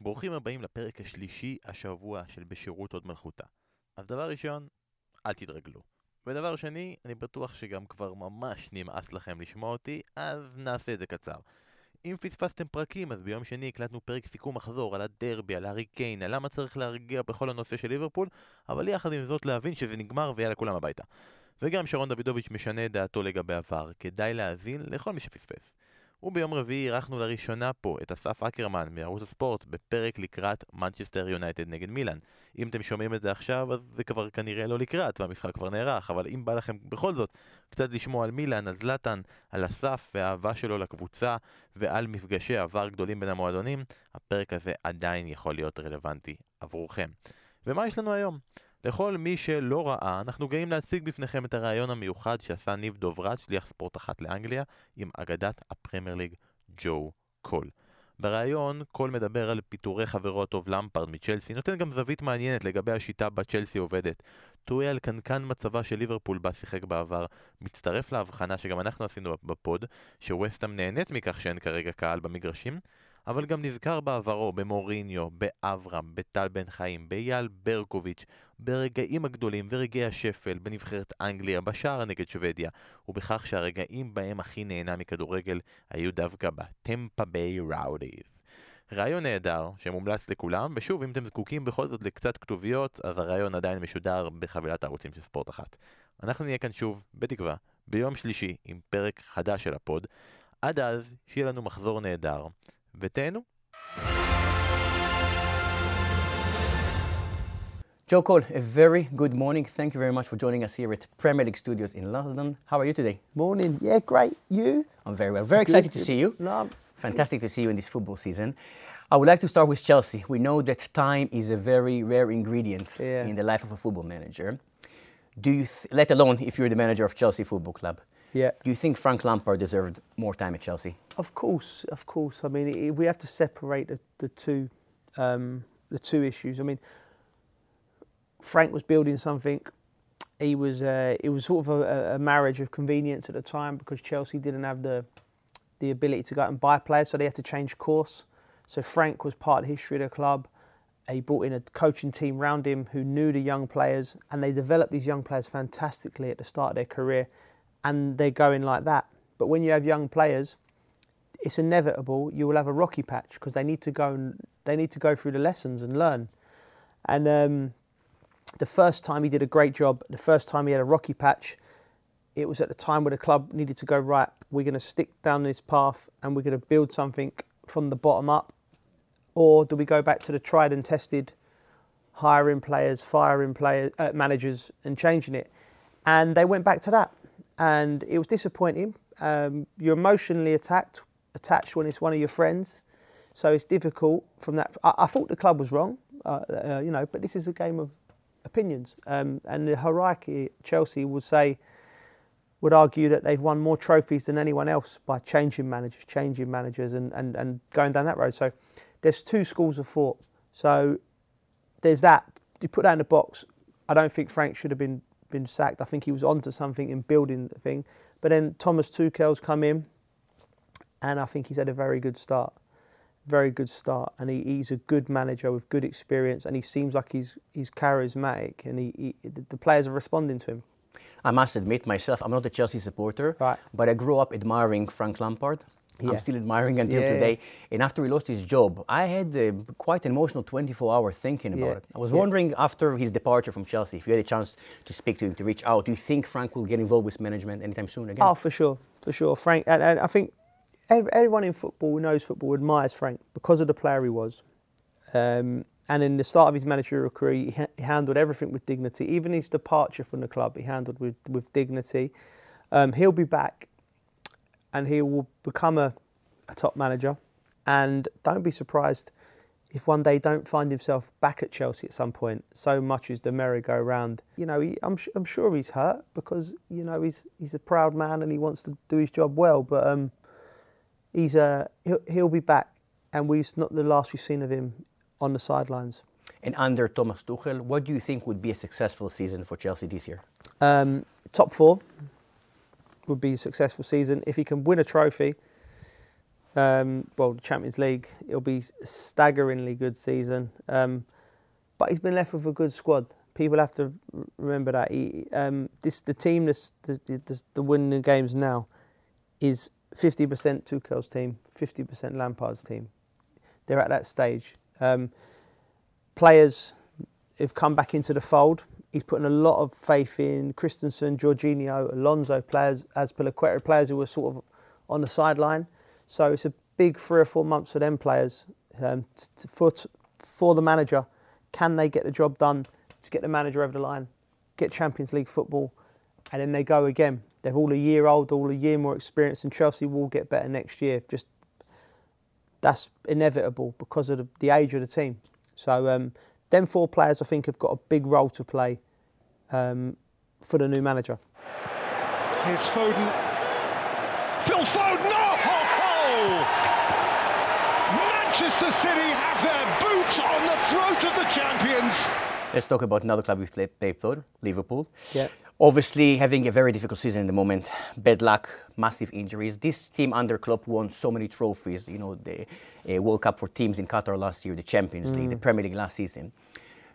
ברוכים הבאים לפרק השלישי השבוע של בשירות עוד מלכותה. אז דבר ראשון, אל תתרגלו. ודבר שני, אני בטוח שגם כבר ממש נמאס לכם לשמוע אותי, אז נעשה את זה קצר. אם פספסתם פרקים, אז ביום שני הקלטנו פרק סיכום מחזור על הדרבי, על הארי קיין, על למה צריך להרגיע בכל הנושא של ליברפול, אבל יחד עם זאת להבין שזה נגמר ויאללה כולם הביתה. וגם שרון דוידוביץ' משנה את דעתו לגבי עבר, כדאי להאזין לכל מי שפספס. וביום רביעי אירחנו לראשונה פה את אסף אקרמן מערוץ הספורט בפרק לקראת מנצ'סטר יונייטד נגד מילאן. אם אתם שומעים את זה עכשיו, אז זה כבר כנראה לא לקראת, והמשחק כבר נערך, אבל אם בא לכם בכל זאת קצת לשמוע על מילאן, על זלאטן, על אסף והאהבה שלו לקבוצה ועל מפגשי עבר גדולים בין המועדונים, הפרק הזה עדיין יכול להיות רלוונטי עבורכם. ומה יש לנו היום? לכל מי שלא ראה, אנחנו גאים להציג בפניכם את הרעיון המיוחד שעשה ניב דוברת, שליח ספורט אחת לאנגליה, עם אגדת הפרמייר ליג ג'ו קול. בריאיון, קול מדבר על פיטורי חברו הטוב למפרד מצ'לסי, נותן גם זווית מעניינת לגבי השיטה בה צ'לסי עובדת. טועה על קנקן מצבה של ליברפול בה שיחק בעבר, מצטרף להבחנה שגם אנחנו עשינו בפוד, שווסטהאם נהנית מכך שאין כרגע קהל במגרשים, אבל גם נזכר בעברו במוריניו, באברהם, בטל בן חיים, באייל ברקוביץ', ברגעים הגדולים ורגעי השפל בנבחרת אנגליה, בשער נגד שוודיה, ובכך שהרגעים בהם הכי נהנה מכדורגל היו דווקא בטמפה ביי ראודיז. רעיון נהדר, שמומלץ לכולם, ושוב, אם אתם זקוקים בכל זאת לקצת כתוביות, אז הרעיון עדיין משודר בחבילת הערוצים של ספורט אחת. אנחנו נהיה כאן שוב, בתקווה, ביום שלישי, עם פרק חדש של הפוד. עד אז, שיהיה לנו מחזור נהדר. ותהנו. Joe Cole, a very good morning. Thank you very much for joining us here at Premier League Studios in London. How are you today? Morning. Yeah, great. You? I'm very well. Very Good, excited to good. see you. No, Fantastic to see you in this football season. I would like to start with Chelsea. We know that time is a very rare ingredient Yeah. in the life of a football manager. Do you, th- let alone if you're the manager of Chelsea Football Club, yeah. do you think Frank Lampard deserved more time at Chelsea? Of course, of course. I mean, we have to separate the, the two, um, the two issues. I mean, Frank was building something. He was, uh, it was sort of a, a marriage of convenience at the time because Chelsea didn't have the, the ability to go out and buy players, so they had to change course. So Frank was part of the history of the club. He brought in a coaching team round him who knew the young players, and they developed these young players fantastically at the start of their career, and they're going like that. But when you have young players, it's inevitable you will have a rocky patch because they need to go and they need to go through the lessons and learn. And um, the first time he did a great job. The first time he had a rocky patch, it was at the time where the club needed to go right. We're going to stick down this path and we're going to build something from the bottom up, or do we go back to the tried and tested, hiring players, firing players, uh, managers, and changing it? And they went back to that, and it was disappointing. Um, you're emotionally attacked, attached when it's one of your friends, so it's difficult from that. I, I thought the club was wrong, uh, uh, you know, but this is a game of opinions, um, and the hierarchy Chelsea would say would argue that they've won more trophies than anyone else by changing managers, changing managers, and, and, and going down that road. So there's two schools of thought. So there's that. You put that in the box. I don't think Frank should have been been sacked. I think he was onto something in building the thing. But then Thomas Tuchel's come in, and I think he's had a very good start. Very good start, and he, he's a good manager with good experience, and he seems like he's he's charismatic, and he, he the the players are responding to him. I must admit myself, I'm not a Chelsea supporter, Right. but I grew up admiring Frank Lampard. I'm still admiring until Yeah. today. And after he lost his job, I had uh, quite an emotional 24 hour thinking about Yeah. it. I was Yeah. wondering after his departure from Chelsea, if you had a chance to speak to him, to reach out, do you think Frank will get involved with management anytime soon again? Oh, for sure, for sure. Frank, and, and I think everyone in football who knows football admires Frank because of the player he was. Um, and in the start of his managerial career, he, ha- he handled everything with dignity. Even his departure from the club, he handled with, with dignity. Um, he'll be back and he will become a, a top manager. And don't be surprised if one day don't find himself back at Chelsea at some point. So much is the merry-go-round. You know, he, I'm, I'm sure he's hurt because you know he's he's a proud man and he wants to do his job well. But um, he's uh, he'll, he'll be back, and we've not the last we've seen of him on the sidelines. And under Thomas Tuchel, what do you think would be a successful season for Chelsea this year? Um, top four would be a successful season if he can win a trophy. Um, well, the Champions League, it'll be a staggeringly good season. Um, but he's been left with a good squad. People have to remember that. He, um, this the team that's the, the, the winning games now is 50% Tuchel's team, 50% Lampard's team. They're at that stage. Um, players have come back into the fold. He's putting a lot of faith in Christensen, Jorginho, Alonso players, Azpilicueta players who were sort of on the sideline. So it's a big three or four months for them players. Um, for, for the manager, can they get the job done to get the manager over the line, get Champions League football, and then they go again? They're all a year old, all a year more experience, and Chelsea will get better next year. Just that's inevitable because of the, the age of the team. So um, them four players, I think, have got a big role to play um, for the new manager. Here's Foden. Phil Foden! Oh, Manchester City have their boots on the throat of the champions. Let's talk about another club we've played for, Liverpool. Yeah. Obviously, having a very difficult season at the moment, bad luck, massive injuries. This team under Klopp won so many trophies. You know, the uh, World Cup for teams in Qatar last year, the Champions League, the Premier League last season.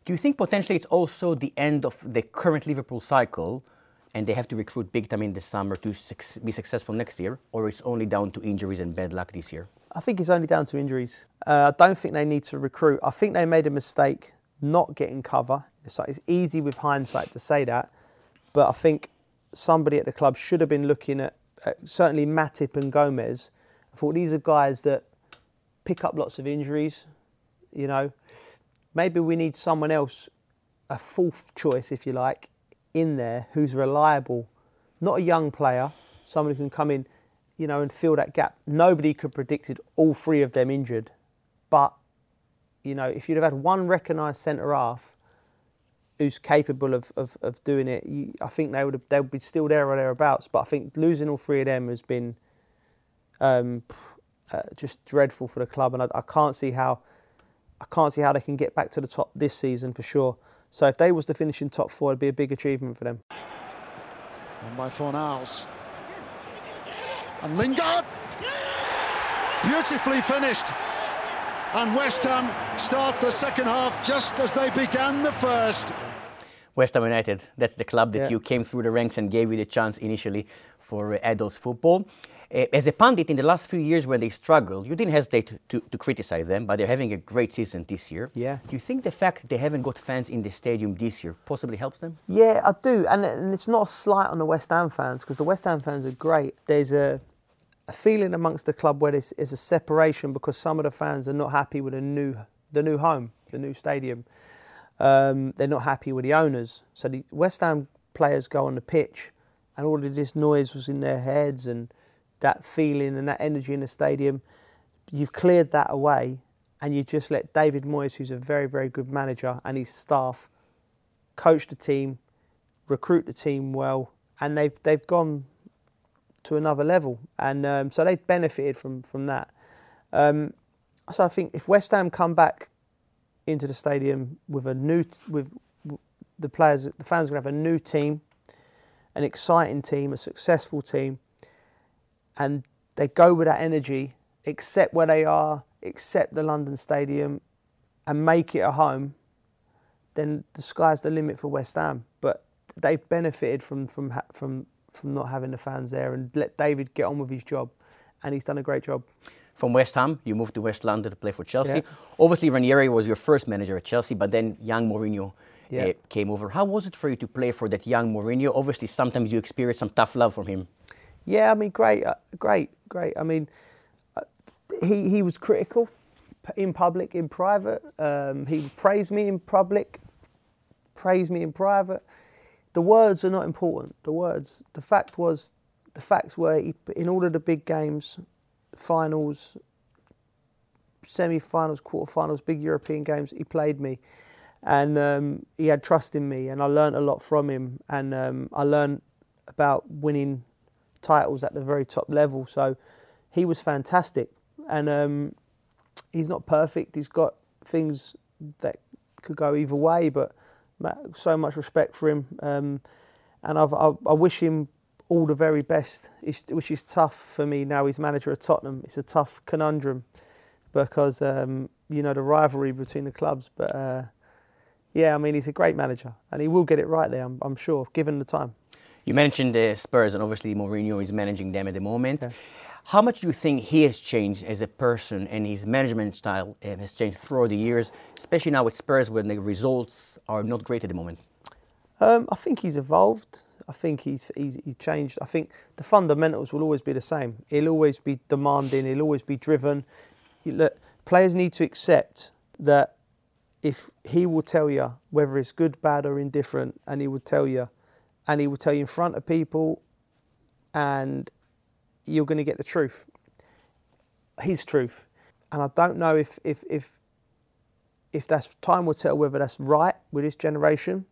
Do you think potentially it's also the end of the current Liverpool cycle, and they have to recruit big time in the summer to suc- be successful next year, or it's only down to injuries and bad luck this year? I think it's only down to injuries. Uh, I don't think they need to recruit. I think they made a mistake not getting cover. It's, like, it's easy with hindsight to say that, but I think somebody at the club should have been looking at, at certainly Matip and Gomez. I thought these are guys that pick up lots of injuries. You know, maybe we need someone else, a fourth choice, if you like, in there who's reliable, not a young player, someone who can come in, you know, and fill that gap. Nobody could have predicted all three of them injured, but you know, if you'd have had one recognised centre half who's capable of, of, of doing it, you, I think they would have, they would be still there or thereabouts. But I think losing all three of them has been um, uh, just dreadful for the club, and I, I can't see how I can't see how they can get back to the top this season for sure. So if they was to finish in top four, it'd be a big achievement for them. And by four Fornals. And Lingard. Beautifully finished. And West Ham start the second half just as they began the first. West Ham United, that's the club that Yeah. you came through the ranks and gave you the chance initially for uh, adults football. Uh, as a pundit, in the last few years when they struggled, you didn't hesitate to, to, to criticize them, but they're having a great season this year. Yeah. Do you think the fact that they haven't got fans in the stadium this year possibly helps them? Yeah, I do, and, and it's not a slight on the West Ham fans because the West Ham fans are great. There's a, a feeling amongst the club where there's, there's a separation because some of the fans are not happy with the new the new home, the new stadium. Um, they're not happy with the owners. So the West Ham players go on the pitch, and all of this noise was in their heads, and that feeling and that energy in the stadium. You've cleared that away, and you just let David Moyes, who's a very very good manager, and his staff coach the team, recruit the team well, and they've they've gone to another level, and um, so they've benefited from from that. Um, so I think if West Ham come back into the stadium with a new with the players, the fans are going to have a new team, an exciting team, a successful team, and they go with that energy, accept where they are, accept the London Stadium, and make it a home then the sky's the limit for West Ham. But they've benefited from from from from not having the fans there and let David get on with his job, and he's done a great job. From West Ham, you moved to West London to play for Chelsea. Yeah. Obviously, Ranieri was your first manager at Chelsea, but then young Mourinho Yeah. uh, came over. How was it for you to play for that young Mourinho? Obviously, sometimes you experienced some tough love from him. Yeah, I mean, great, uh, great, great. I mean, uh, he he was critical in public, in private. Um, he praised me in public, praised me in private. The words are not important. The words. The fact was, the facts were he, in all of the big games, finals, semi-finals, quarter-finals, big European games. He played me, and um, he had trust in me, and I learned a lot from him. And um, I learned about winning titles at the very top level. So he was fantastic, and um, he's not perfect. He's got things that could go either way, but so much respect for him, um, and I've, I, I wish him all the very best, which is tough for me now. He's manager of Tottenham. It's a tough conundrum because um, you know the rivalry between the clubs. But uh, yeah, I mean he's a great manager and he will get it right there. I'm, I'm sure, given the time. You mentioned the Spurs, and obviously Mourinho is managing them at the moment. Yeah. How much do you think he has changed as a person and his management style uh, has changed throughout the years, especially now with Spurs when the results are not great at the moment? Um, I think he's evolved. I think he's, he's he changed. I think the fundamentals will always be the same. He'll always be demanding. He'll always be driven. look, players need to accept that if he will tell you whether it's good, bad, or indifferent, and he will tell you, and he will tell you in front of people, and you're going to get the truth, his truth. And I don't know if if if if that's time will tell whether that's right with this generation.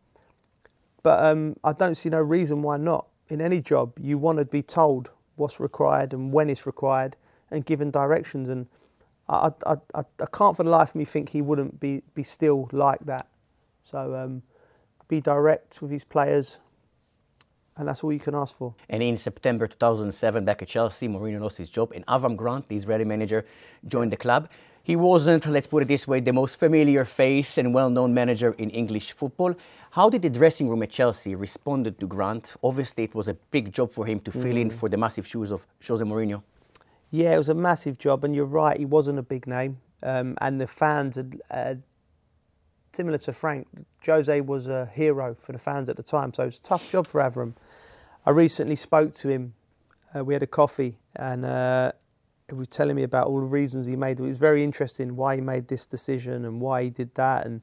But um, I don't see no reason why not. In any job, you want to be told what's required and when it's required, and given directions. And I, I, I, I can't for the life of me think he wouldn't be be still like that. So um, be direct with his players, and that's all you can ask for. And in September 2007, back at Chelsea, Mourinho lost his job, and Avram Grant, the Israeli manager, joined the club. He wasn't, let's put it this way, the most familiar face and well-known manager in English football. How did the dressing room at Chelsea respond to Grant? Obviously, it was a big job for him to fill mm. in for the massive shoes of Jose Mourinho. Yeah, it was a massive job, and you're right, he wasn't a big name, um, and the fans had, uh, similar to Frank, Jose was a hero for the fans at the time, so it was a tough job for Avram. I recently spoke to him. Uh, we had a coffee, and uh, he was telling me about all the reasons he made. It was very interesting why he made this decision and why he did that, and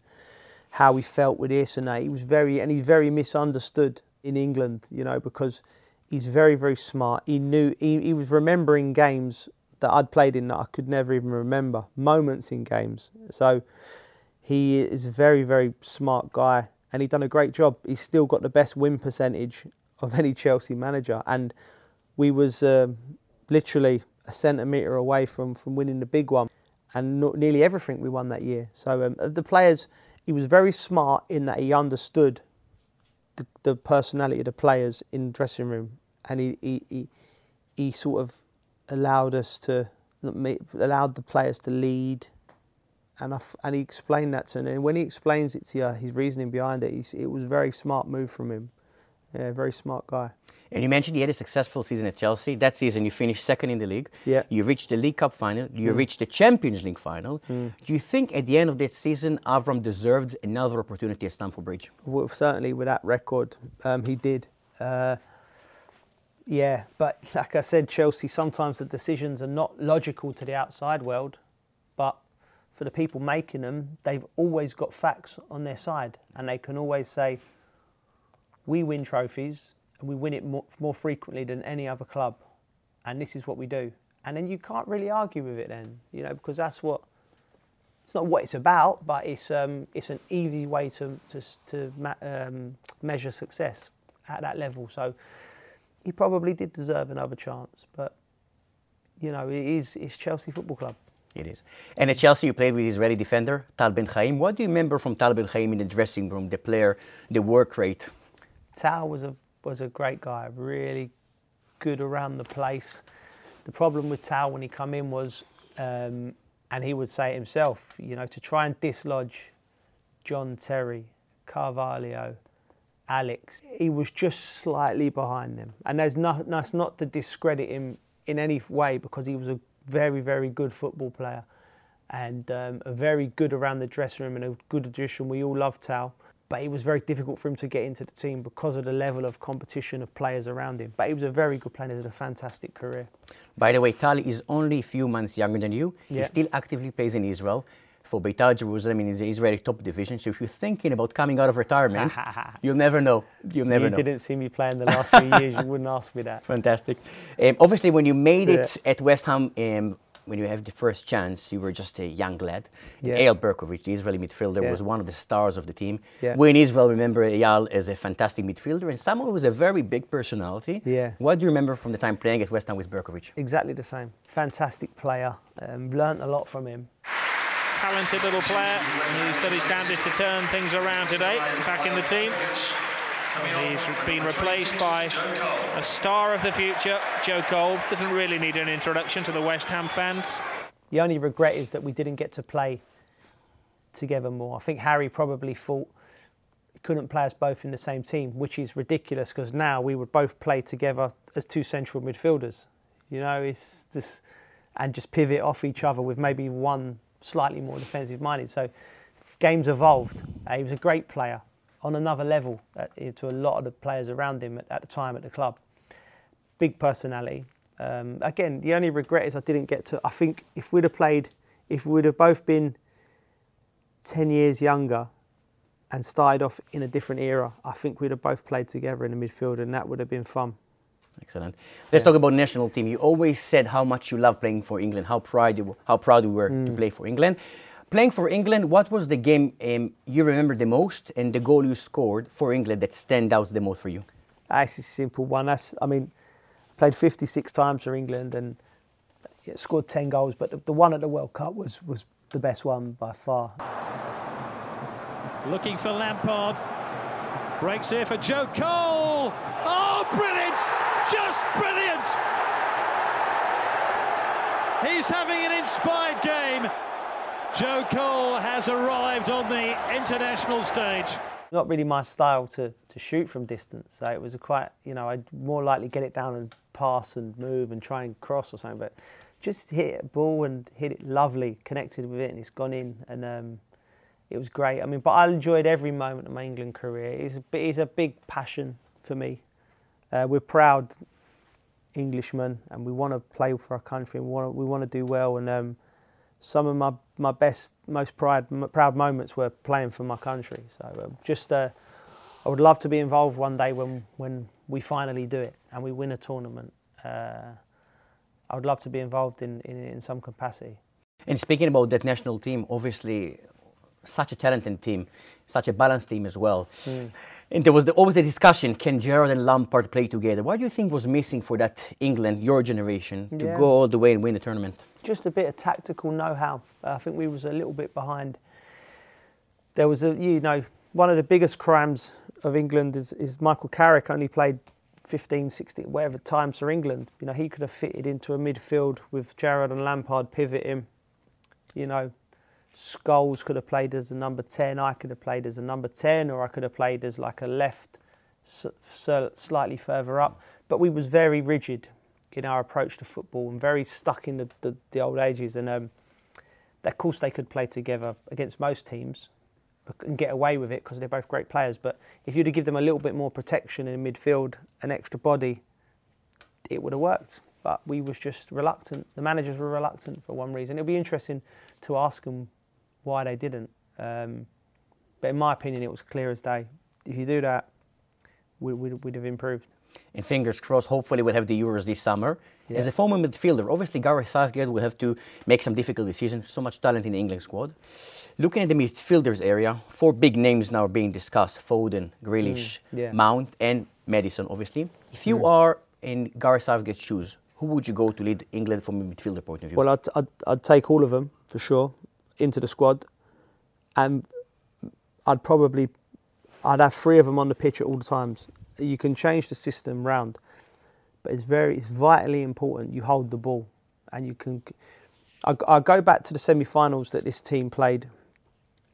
how he felt with this and that. He was very, and he's very misunderstood in England, you know, because he's very, very smart. He knew he, he was remembering games that I'd played in that I could never even remember, moments in games. So he is a very, very smart guy, and he's done a great job. He's still got the best win percentage of any Chelsea manager, and we was uh, literally a centimetre away from, from winning the big one, and nearly everything we won that year. So um, the players, he was very smart in that he understood the, the personality of the players in the dressing room, and he, he, he, he sort of allowed us to allowed the players to lead and I, and he explained that to me. And when he explains it to you, his reasoning behind it, it was a very smart move from him. Yeah, very smart guy. And you mentioned you had a successful season at Chelsea. That season, you finished second in the league. Yeah. You reached the League Cup final. You mm. reached the Champions League final. Mm. Do you think at the end of that season, Avram deserved another opportunity at Stamford Bridge? Well, certainly with that record, um, he did. Uh, yeah, but like I said, Chelsea, sometimes the decisions are not logical to the outside world, but for the people making them, they've always got facts on their side. And they can always say, we win trophies and we win it more, more frequently than any other club. And this is what we do. And then you can't really argue with it then, you know, because that's what it's not what it's about, but it's um, it's an easy way to to, to um, measure success at that level. So he probably did deserve another chance, but you know, it is it's Chelsea Football Club. It is. And at Chelsea, you played with Israeli defender Tal Ben Chaim. What do you remember from Tal Ben Chaim in the dressing room? The player, the work rate. Tal was a was a great guy, really good around the place. The problem with Tal when he come in was, um, and he would say it himself, you know, to try and dislodge John Terry, Carvalho, Alex, he was just slightly behind them. And there's not, that's not to discredit him in any way because he was a very, very good football player and um, a very good around the dressing room and a good addition. We all love Tal but it was very difficult for him to get into the team because of the level of competition of players around him. But he was a very good player, he had a fantastic career. By the way, Tali is only a few months younger than you. Yeah. He still actively plays in Israel for Beitar Jerusalem in the Israeli top division. So if you're thinking about coming out of retirement, you'll never know. You'll never you know. You didn't see me play in the last few years. You wouldn't ask me that. Fantastic. Um, obviously, when you made it yeah. at West Ham, um, when you have the first chance, you were just a young lad. Yeah. Eyal Berkovic, the Israeli midfielder, yeah. was one of the stars of the team. Yeah. We in Israel remember Eyal as a fantastic midfielder and someone who was a very big personality. Yeah. What do you remember from the time playing at West Ham with Berkovic? Exactly the same. Fantastic player. Um, learned a lot from him. Talented little player who's done his damnedest to turn things around today, back in the team. He's been replaced by a star of the future, Joe Cole. Doesn't really need an introduction to the West Ham fans. The only regret is that we didn't get to play together more. I think Harry probably thought he couldn't play us both in the same team, which is ridiculous because now we would both play together as two central midfielders. You know, it's just and just pivot off each other with maybe one slightly more defensive minded. So games evolved. He was a great player on another level at, uh, to a lot of the players around him at, at the time at the club. Big personality. Um, again, the only regret is I didn't get to. I think if we'd have played, if we'd have both been 10 years younger and started off in a different era, I think we'd have both played together in the midfield and that would have been fun. Excellent. Let's yeah. talk about national team. You always said how much you love playing for England, how proud you, how proud you were mm. to play for England. Playing for England, what was the game um, you remember the most and the goal you scored for England that stand out the most for you? That's a simple one. That's, I mean, played 56 times for England and scored 10 goals, but the, the one at the World Cup was, was the best one by far. Looking for Lampard. Breaks here for Joe Cole. Oh, brilliant! Just brilliant! He's having an inspired game. Joe Cole has arrived on the international stage. Not really my style to, to shoot from distance. So it was a quite, you know, I'd more likely get it down and pass and move and try and cross or something. But just hit a ball and hit it lovely, connected with it, and it's gone in. And um, it was great. I mean, but I enjoyed every moment of my England career. It's a, it's a big passion for me. Uh, we're proud Englishmen, and we want to play for our country. And we want to, do well. And um, some of my, my best, most pride, proud moments were playing for my country. So uh, just, uh, I would love to be involved one day when when we finally do it and we win a tournament. Uh, I would love to be involved in, in, in some capacity. And speaking about that national team, obviously such a talented team, such a balanced team as well. Mm. And there was the, always the discussion: Can Gerrard and Lampard play together? What do you think was missing for that England, your generation, to yeah. go all the way and win the tournament? Just a bit of tactical know-how. I think we was a little bit behind. There was a, you know, one of the biggest crimes of England is, is Michael Carrick only played 15, 16, whatever times for England. You know, he could have fitted into a midfield with Gerrard and Lampard pivot him. You know, Scholes could have played as a number 10, I could have played as a number 10, or I could have played as like a left, slightly further up. But we was very rigid in our approach to football and very stuck in the, the, the old ages. And um, of course, they could play together against most teams and get away with it because they're both great players. But if you'd have given them a little bit more protection in midfield, an extra body, it would have worked. But we was just reluctant. The managers were reluctant for one reason. It'll be interesting to ask them why they didn't. Um, but in my opinion, it was clear as day. If you do that, we, would we'd have improved. And fingers crossed, hopefully we'll have the Euros this summer. Yeah. As a former midfielder, obviously Gareth Southgate will have to make some difficult decisions. So much talent in the England squad. Looking at the midfielders area, four big names now are being discussed: Foden, Grealish, mm, yeah. Mount, and Maddison. Obviously, if you mm. are in Gareth Southgate's shoes, who would you go to lead England from a midfielder point of view? Well, I'd, I'd, I'd take all of them for sure into the squad, and I'd probably I'd have three of them on the pitch at all times. You can change the system round, but it's very it's vitally important you hold the ball, and you can. I, I go back to the semi-finals that this team played,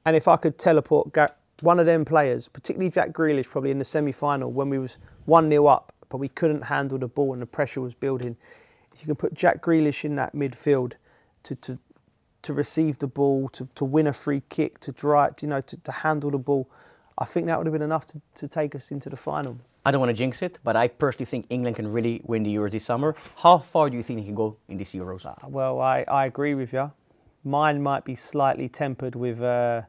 and if I could teleport one of them players, particularly Jack Grealish, probably in the semi-final when we was one 0 up, but we couldn't handle the ball and the pressure was building. If you can put Jack Grealish in that midfield to, to to receive the ball, to, to win a free kick, to drive, you know, to, to handle the ball. I think that would have been enough to, to take us into the final. I don't want to jinx it, but I personally think England can really win the Euros this summer. How far do you think they can go in this Euros? Uh, well, I, I agree with you. Mine might be slightly tempered with, uh,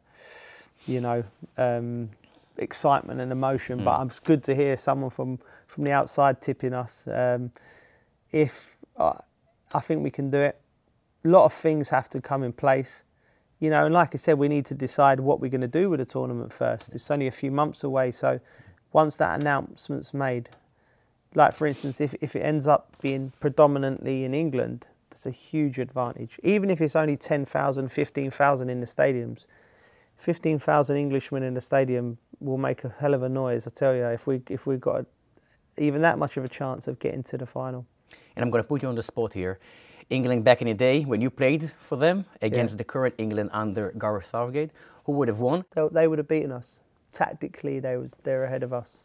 you know, um, excitement and emotion, mm. but it's good to hear someone from, from the outside tipping us. Um, if uh, I think we can do it, a lot of things have to come in place. You know, and like I said, we need to decide what we're going to do with the tournament first. It's only a few months away, so once that announcement's made, like for instance, if, if it ends up being predominantly in England, that's a huge advantage. Even if it's only 10,000, 15,000 in the stadiums, 15,000 Englishmen in the stadium will make a hell of a noise, I tell you, if we if we've got even that much of a chance of getting to the final. And I'm going to put you on the spot here. England back in the day when you played for them against Yeah. the current England under Gareth Southgate, who would have won? They, they would have beaten us. Tactically, they was they're ahead of us.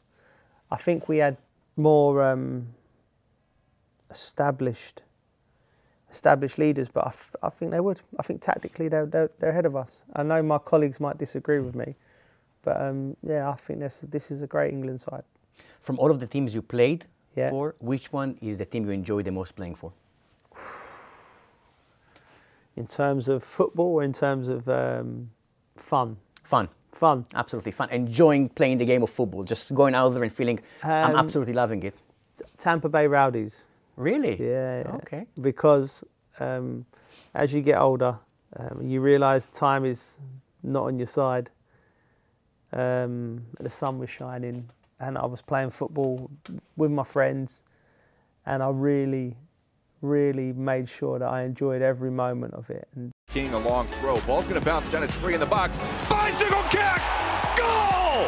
I think we had more um, established established leaders, but I, f- I think they would. I think tactically they're, they're they're ahead of us. I know my colleagues might disagree with me, but um, yeah, I think this this is a great England side. From all of the teams you played Yeah. for, which one is the team you enjoy the most playing for? In terms of football, or in terms of um, fun, Fun. Fun. Absolutely fun. Enjoying playing the game of football, just going out there and feeling I'm Um, absolutely loving it. Tampa Bay Rowdies. Really? Yeah. yeah. Okay. Because um, as you get older, um, you realise time is not on your side. Um, the sun was shining, and I was playing football with my friends, and I really, really made sure that I enjoyed every moment of it. And King a long throw. Ball's going to bounce down. It's free in the box. Bicycle kick! Goal!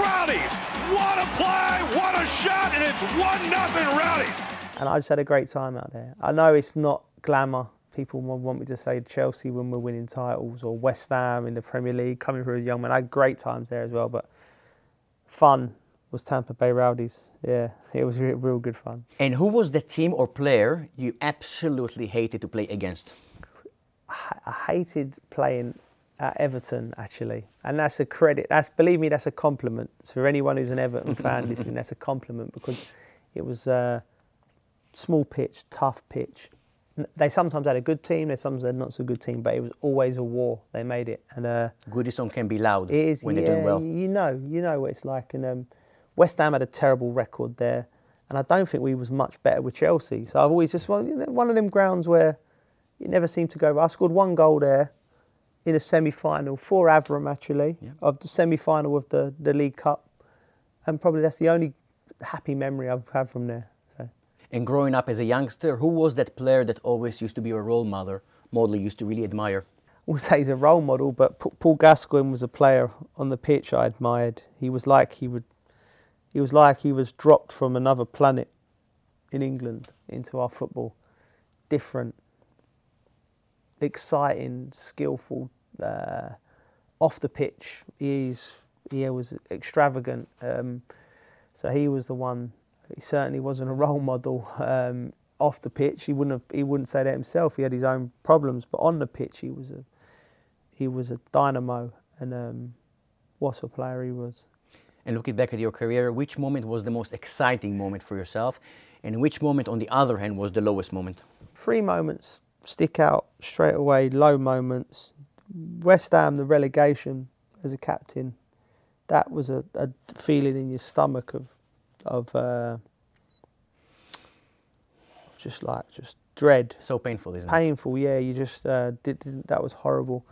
Rowdies! What a play! What a shot! And it's 1 nothing Rowdies! and I just had a great time out there. I know it's not glamour. People want me to say Chelsea when we're winning titles or West Ham in the Premier League, coming through as a young man. I had great times there as well, but fun was Tampa Bay Rowdies. Yeah, it was re- real good fun. And who was the team or player you absolutely hated to play against? I hated playing at Everton actually, and that's a credit. That's believe me, that's a compliment So for anyone who's an Everton fan listening. That's a compliment because it was a small pitch, tough pitch. They sometimes had a good team, they sometimes had not so good team, but it was always a war. They made it, and uh, Goodison can be loud it is when yeah, they're doing well. You know, you know what it's like. And um, West Ham had a terrible record there, and I don't think we was much better with Chelsea. So I've always just one, you know, one of them grounds where it never seemed to go. I scored one goal there in a semi-final for Avram actually of the semi-final of the the League Cup, and probably that's the only happy memory I've had from there. So. And growing up as a youngster, who was that player that always used to be your role model, model you used to really admire? I would say he's a role model, but Paul Gascoigne was a player on the pitch I admired. He was like he would, he was like he was dropped from another planet in England into our football. Different, exciting, skillful, uh, off the pitch. He's he was extravagant. Um, so he was the one. He certainly wasn't a role model. Um, off the pitch, he wouldn't have, he wouldn't say that himself. He had his own problems, but on the pitch, he was a he was a dynamo, and um, what a player he was. And looking back at your career, which moment was the most exciting moment for yourself? And which moment, on the other hand, was the lowest moment? Three moments stick out straight away. Low moments. West Ham, the relegation as a captain, that was a, a feeling in your stomach of of, uh, of just like just dread. So painful, isn't it? painful. Yeah, you just uh, did, didn't. That was horrible.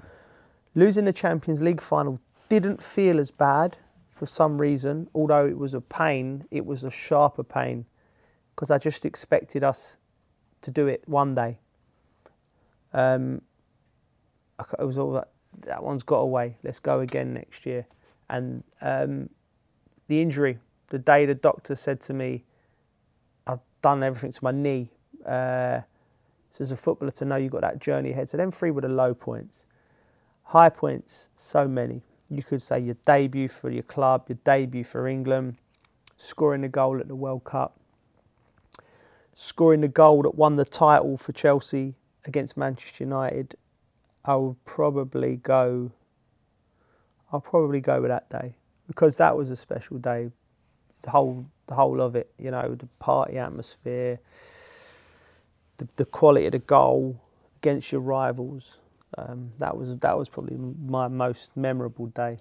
Losing the Champions League final didn't feel as bad for some reason. Although it was a pain, it was a sharper pain because I just expected us to do it one day. Um, it was all that. That one's got away. Let's go again next year. And um, the injury, the day the doctor said to me, "I've done everything to my knee." Uh, so as a footballer to know you've got that journey ahead. So them three were the low points. High points, so many. You could say your debut for your club, your debut for England, scoring the goal at the World Cup, scoring the goal that won the title for Chelsea against Manchester United. I would probably go. I'll probably go with that day because that was a special day. The whole, the whole of it, you know, the party atmosphere, the, the quality of the goal against your rivals. Um, that was that was probably my most memorable day.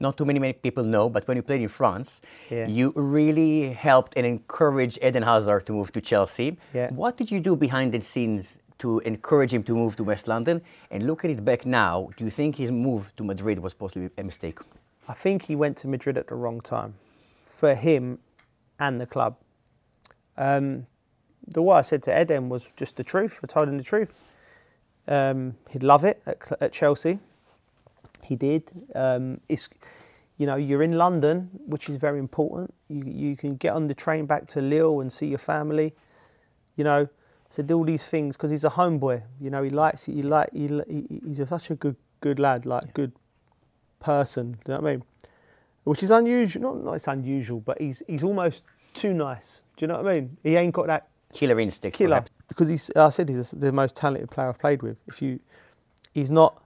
Not too many, many people know, but when you played in France, Yeah. you really helped and encouraged Eden Hazard to move to Chelsea. Yeah. What did you do behind the scenes to encourage him to move to West London? And looking it back now, do you think his move to Madrid was possibly a mistake? I think he went to Madrid at the wrong time for him and the club. Um, the what I said to Eden was just the truth. I told him the truth. Um, he'd love it at, at Chelsea. He did. Um, it's, you know, you're in London, which is very important. You you can get on the train back to Lille and see your family. You know, so do all these things because he's a homeboy. You know, he likes it. He like he, he, he's a, such a good good lad, like good person. Do you know what I mean? Which is unusual. Not not it's unusual, but he's he's almost too nice. Do you know what I mean? He ain't got that Killer instinct. killer because he's. I said he's the most talented player I've played with. If you, he's not.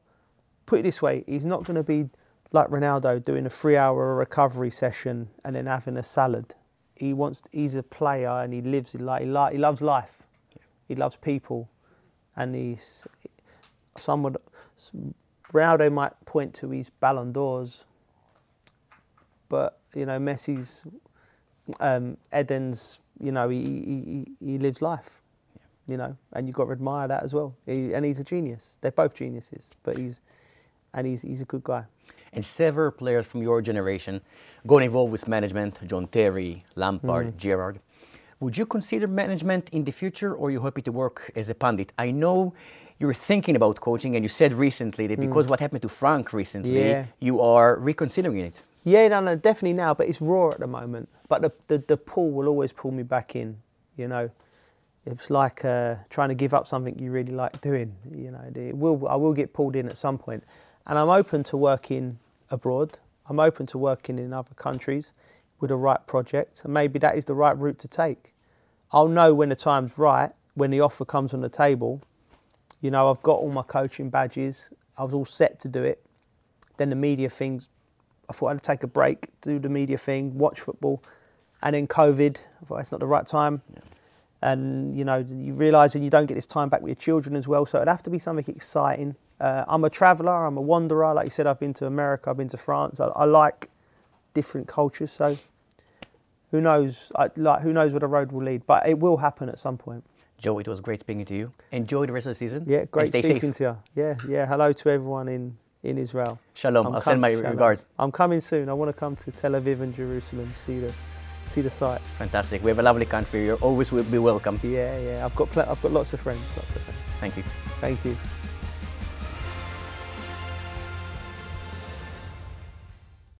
Put it this way, he's not going to be like Ronaldo doing a three-hour recovery session and then having a salad. He wants. He's a player and he lives. He like. He, li- he loves life. He loves people, and he's. Someone. Ronaldo might point to his Ballon d'Ors, but you know Messi's um, Eden's, you know, he, he, he lives life, you know, and you've got to admire that as well. He, and he's a genius. They're both geniuses, but he's, and he's, he's a good guy. And several players from your generation got involved with management, John Terry, Lampard, Mm. Gerrard. Would you consider management in the future or are you happy to work as a pundit? I know you were thinking about coaching and you said recently that because what happened to Frank recently, Mm. Yeah. you are reconsidering it. Yeah, no, no, definitely now, but it's raw at the moment. But the, the, the pull will always pull me back in, you know. It's like uh, trying to give up something you really like doing, you know. It will, I will get pulled in at some point. And I'm open to working abroad. I'm open to working in other countries with the right project. And maybe that is the right route to take. I'll know when the time's right, when the offer comes on the table. You know, I've got all my coaching badges. I was all set to do it. Then the media things I thought I'd take a break, do the media thing, watch football, and then COVID. I thought it's not the right time. And you know, you realise that you don't get this time back with your children as well. So it'd have to be something exciting. Uh, I'm a traveller. I'm a wanderer. Like you said, I've been to America. I've been to France. I, I like different cultures. So who knows? I, like who knows where the road will lead? But it will happen at some point. Joe, it was great speaking to you. Enjoy the rest of the season. Yeah, great speaking safe. to you. Yeah, yeah. Hello to everyone in in Israel. Shalom. I'm I'll send my shalom. regards. I'm coming soon. I want to come to Tel Aviv and Jerusalem, see the see the sights. Fantastic. We have a lovely country. You're always will be welcome. Yeah, yeah. I've got pl- I've got lots of friends. Lots of friends. Thank you. Thank you.